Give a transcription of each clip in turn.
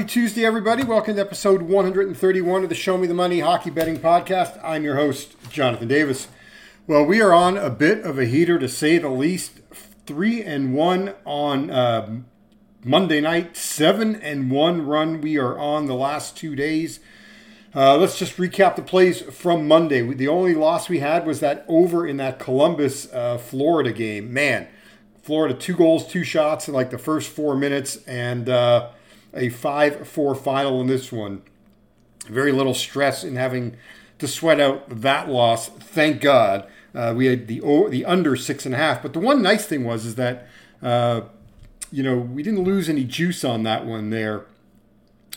happy Tuesday, everybody. Welcome to episode 131 of the Show Me the Money Hockey Betting Podcast. I'm your host, Jonathan Davis. Well, we are on a bit of a heater to say the least. Three and one on uh, Monday night, seven and one run we are on the last two days. Uh, let's just recap the plays from Monday. The only loss we had was that over in that Columbus, uh, Florida game. Man, Florida two goals, two shots in like the first four minutes, and uh, a 5 4 final in this one. Very little stress in having to sweat out that loss. Thank God. Uh, we had the the under six and a half. But the one nice thing was is that uh, you know we didn't lose any juice on that one there.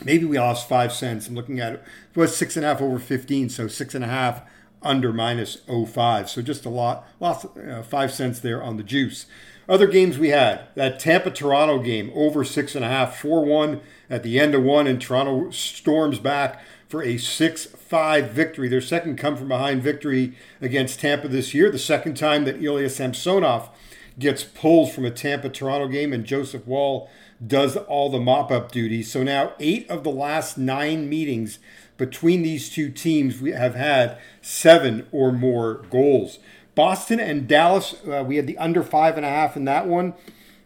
Maybe we lost five cents. I'm looking at it. It was six and a half over 15, so six and a half under minus 05. So just a lot, lost uh, five cents there on the juice. Other games we had that Tampa Toronto game over six and a half, 4 1 at the end of one, and Toronto storms back for a 6 5 victory. Their second come from behind victory against Tampa this year. The second time that Ilya Samsonov gets pulled from a Tampa Toronto game, and Joseph Woll does all the mop up duties. So now, eight of the last nine meetings between these two teams we have had seven or more goals. Boston and Dallas, uh, we had the under five and a half in that one.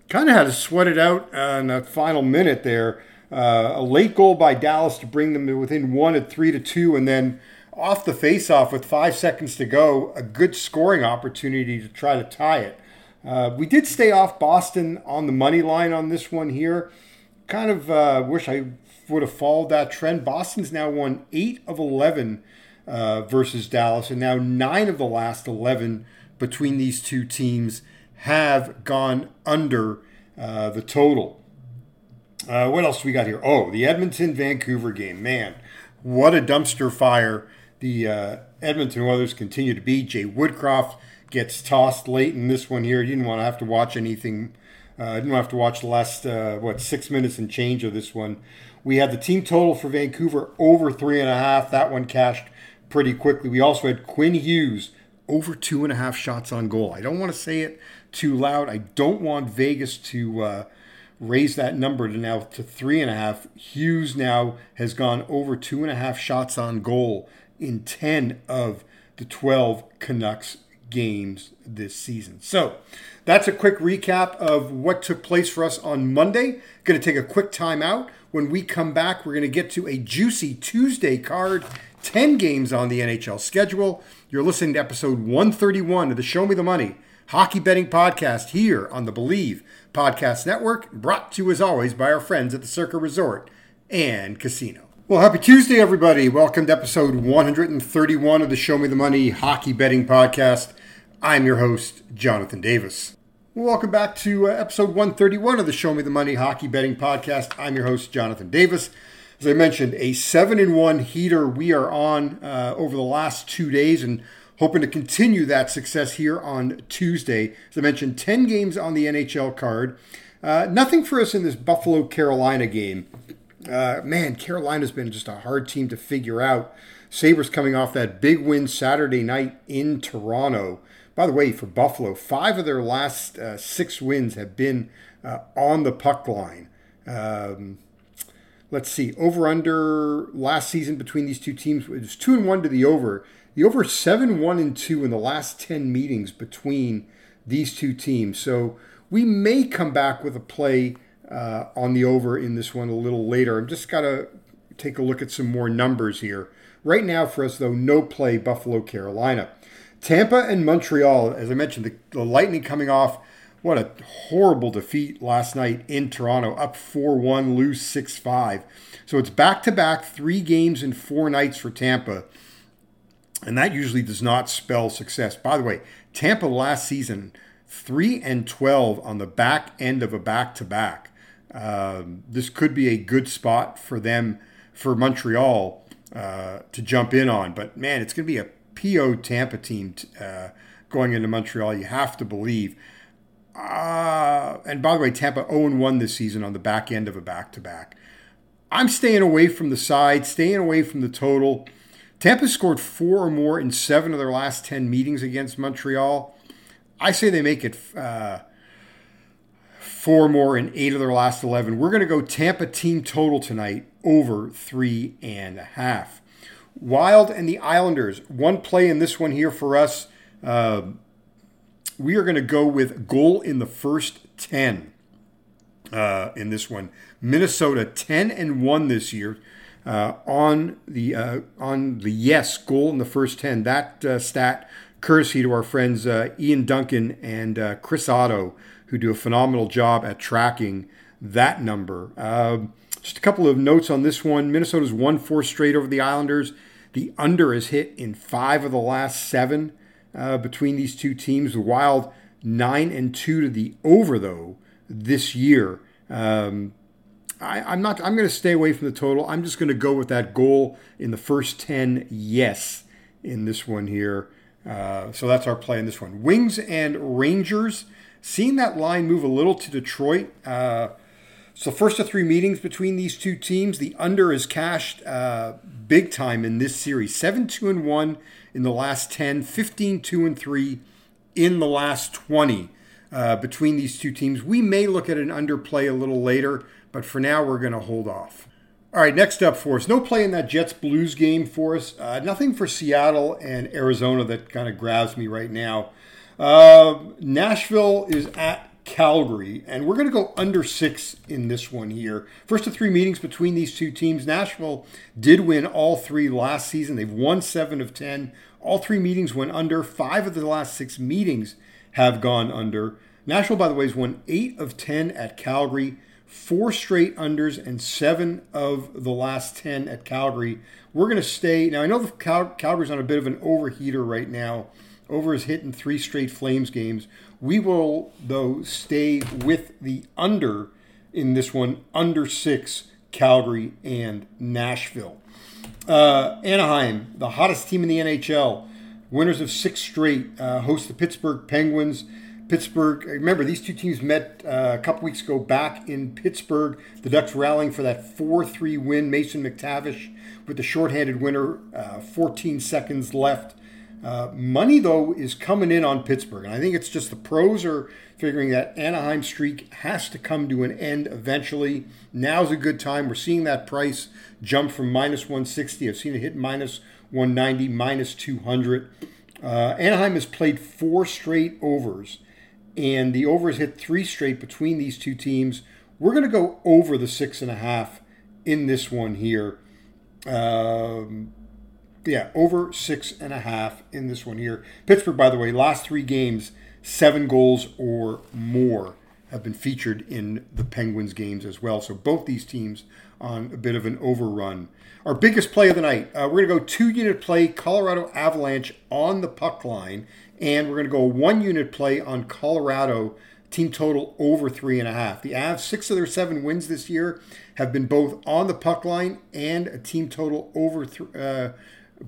Kind of had to sweat it out uh, in the final minute there. Uh, a late goal by Dallas to bring them within one at three to two, and then off the faceoff with five seconds to go, a good scoring opportunity to try to tie it. Uh, we did stay off Boston on the money line on this one here. Kind of uh, wish I would have followed that trend. Boston's now won eight of 11 uh, versus Dallas, and now nine of the last 11 between these two teams have gone under uh, the total. Uh, what else we got here? Oh, the Edmonton Vancouver game. Man, what a dumpster fire the uh, Edmonton Oilers continue to be. Jay Woodcroft gets tossed late in this one here. You didn't want to have to watch anything. I uh, didn't have to watch the last, uh, what, six minutes and change of this one. We had the team total for Vancouver over three and a half. That one cashed pretty quickly. We also had Quinn Hughes over two and a half shots on goal. I don't want to say it too loud. I don't want Vegas to uh, raise that number to now to three and a half. Hughes now has gone over two and a half shots on goal in 10 of the 12 Canucks games this season. So that's a quick recap of what took place for us on Monday. Going to take a quick time out. When we come back, we're going to get to a juicy Tuesday card 10 games on the NHL schedule. You're listening to episode 131 of the Show Me the Money Hockey Betting Podcast here on the Believe Podcast Network, brought to you as always by our friends at the Circa Resort and Casino. Well, happy Tuesday, everybody. Welcome to episode 131 of the Show Me the Money Hockey Betting Podcast. I'm your host, Jonathan Davis. Welcome back to uh, episode 131 of the Show Me the Money Hockey Betting Podcast. I'm your host, Jonathan Davis. As I mentioned, a seven in one heater we are on uh, over the last two days and hoping to continue that success here on Tuesday. As I mentioned, 10 games on the NHL card. Uh, nothing for us in this Buffalo Carolina game. Uh, man, Carolina's been just a hard team to figure out. Sabres coming off that big win Saturday night in Toronto. By the way, for Buffalo, five of their last uh, six wins have been uh, on the puck line. Um, let's see, over under last season between these two teams it was two and one to the over. The over seven, one and two in the last 10 meetings between these two teams. So we may come back with a play uh, on the over in this one a little later. I'm just got to take a look at some more numbers here. Right now, for us, though, no play Buffalo, Carolina. Tampa and Montreal, as I mentioned, the, the Lightning coming off what a horrible defeat last night in Toronto, up 4 1, lose 6 5. So it's back to back three games in four nights for Tampa. And that usually does not spell success. By the way, Tampa last season, 3 and 12 on the back end of a back to back. This could be a good spot for them, for Montreal uh, to jump in on. But man, it's going to be a PO Tampa team uh, going into Montreal. You have to believe. Uh, and by the way, Tampa 0 1 this season on the back end of a back to back. I'm staying away from the side, staying away from the total. Tampa scored four or more in seven of their last 10 meetings against Montreal. I say they make it uh, four more in eight of their last 11. We're going to go Tampa team total tonight over three and a half. Wild and the Islanders, one play in this one here for us. Uh, we are going to go with goal in the first 10 uh, in this one. Minnesota 10 and 1 this year. Uh, on the uh, on the yes goal in the first 10 that uh, stat courtesy to our friends uh, Ian Duncan and uh, Chris Otto who do a phenomenal job at tracking that number um, just a couple of notes on this one Minnesota's won four straight over the Islanders the under is hit in five of the last seven uh, between these two teams. The Wild nine and two to the over though this year. Um, I, am not. I'm going to stay away from the total. I'm just going to go with that goal in the first ten. Yes, in this one here. Uh, so that's our play in this one. Wings and Rangers. Seeing that line move a little to Detroit. Uh, so first of three meetings between these two teams, the under is cashed uh, big time in this series. Seven two and one in the last 10, 15 2 and 3 in the last 20 uh, between these two teams. We may look at an underplay a little later, but for now we're going to hold off. All right, next up for us. No play in that Jets Blues game for us. Uh, nothing for Seattle and Arizona that kind of grabs me right now. Uh, Nashville is at Calgary, and we're going to go under six in this one here. First of three meetings between these two teams. Nashville did win all three last season. They've won seven of ten. All three meetings went under. Five of the last six meetings have gone under. Nashville, by the way, has won eight of ten at Calgary, four straight unders, and seven of the last ten at Calgary. We're going to stay. Now, I know the Cal- Calgary's on a bit of an overheater right now. Over his hit in three straight Flames games. We will, though, stay with the under in this one, under six, Calgary and Nashville. Uh, Anaheim, the hottest team in the NHL, winners of six straight, uh, host the Pittsburgh Penguins. Pittsburgh, remember, these two teams met uh, a couple weeks ago back in Pittsburgh. The Ducks rallying for that 4 3 win. Mason McTavish with the shorthanded winner, uh, 14 seconds left uh, money, though, is coming in on Pittsburgh. And I think it's just the pros are figuring that Anaheim streak has to come to an end eventually. Now's a good time. We're seeing that price jump from minus 160. I've seen it hit minus 190, minus 200. Uh, Anaheim has played four straight overs, and the overs hit three straight between these two teams. We're going to go over the six and a half in this one here. Um, yeah, over six and a half in this one here. Pittsburgh, by the way, last three games, seven goals or more have been featured in the Penguins games as well. So both these teams on a bit of an overrun. Our biggest play of the night, uh, we're going to go two unit play Colorado Avalanche on the puck line, and we're going to go one unit play on Colorado team total over three and a half. The Avs, six of their seven wins this year have been both on the puck line and a team total over th- uh,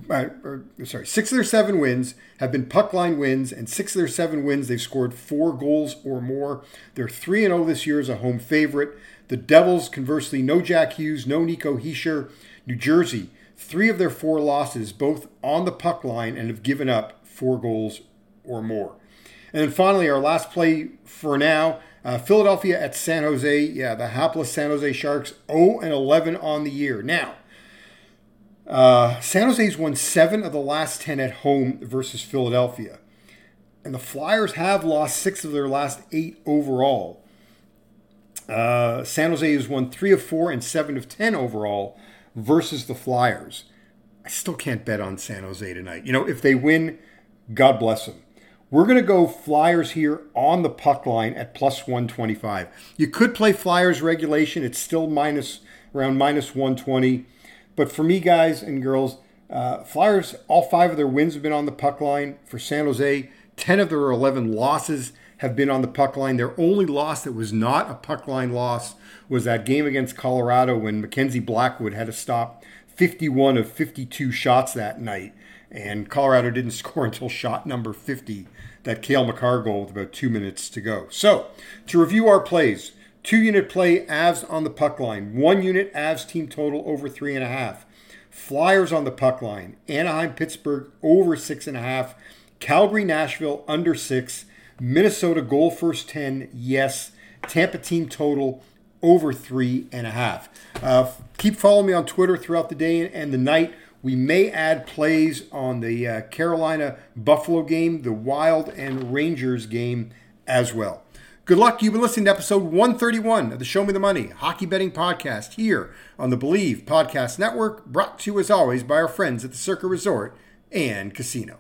or, sorry, six of their seven wins have been puck line wins, and six of their seven wins they've scored four goals or more. They're three and zero oh this year as a home favorite. The Devils, conversely, no Jack Hughes, no Nico Hischier. New Jersey, three of their four losses, both on the puck line, and have given up four goals or more. And then finally, our last play for now. Uh, Philadelphia at San Jose. Yeah, the hapless San Jose Sharks 0 and 11 on the year. Now, uh, San Jose's won seven of the last 10 at home versus Philadelphia. And the Flyers have lost six of their last eight overall. Uh, San Jose has won three of four and seven of 10 overall versus the Flyers. I still can't bet on San Jose tonight. You know, if they win, God bless them. We're going to go Flyers here on the puck line at plus 125. You could play Flyers regulation. It's still minus around minus 120. But for me, guys and girls, uh, Flyers, all five of their wins have been on the puck line. For San Jose, 10 of their 11 losses have been on the puck line. Their only loss that was not a puck line loss was that game against Colorado when Mackenzie Blackwood had to stop 51 of 52 shots that night. And Colorado didn't score until shot number 50, that Cale Makar goal with about two minutes to go. So, to review our plays, Two unit play, Avs on the puck line. One unit, Avs team total over three and a half. Flyers on the puck line. Anaheim, Pittsburgh over six and a half. Calgary, Nashville under six. Minnesota goal first 10, yes. Tampa team total over three and a half. Uh, keep following me on Twitter throughout the day and the night. We may add plays on the uh, Carolina Buffalo game, the Wild and Rangers game as well. Good luck. You've been listening to episode 131 of the Show Me the Money Hockey Betting Podcast here on the Believe Podcast Network, brought to you as always by our friends at the Circa Resort and Casino.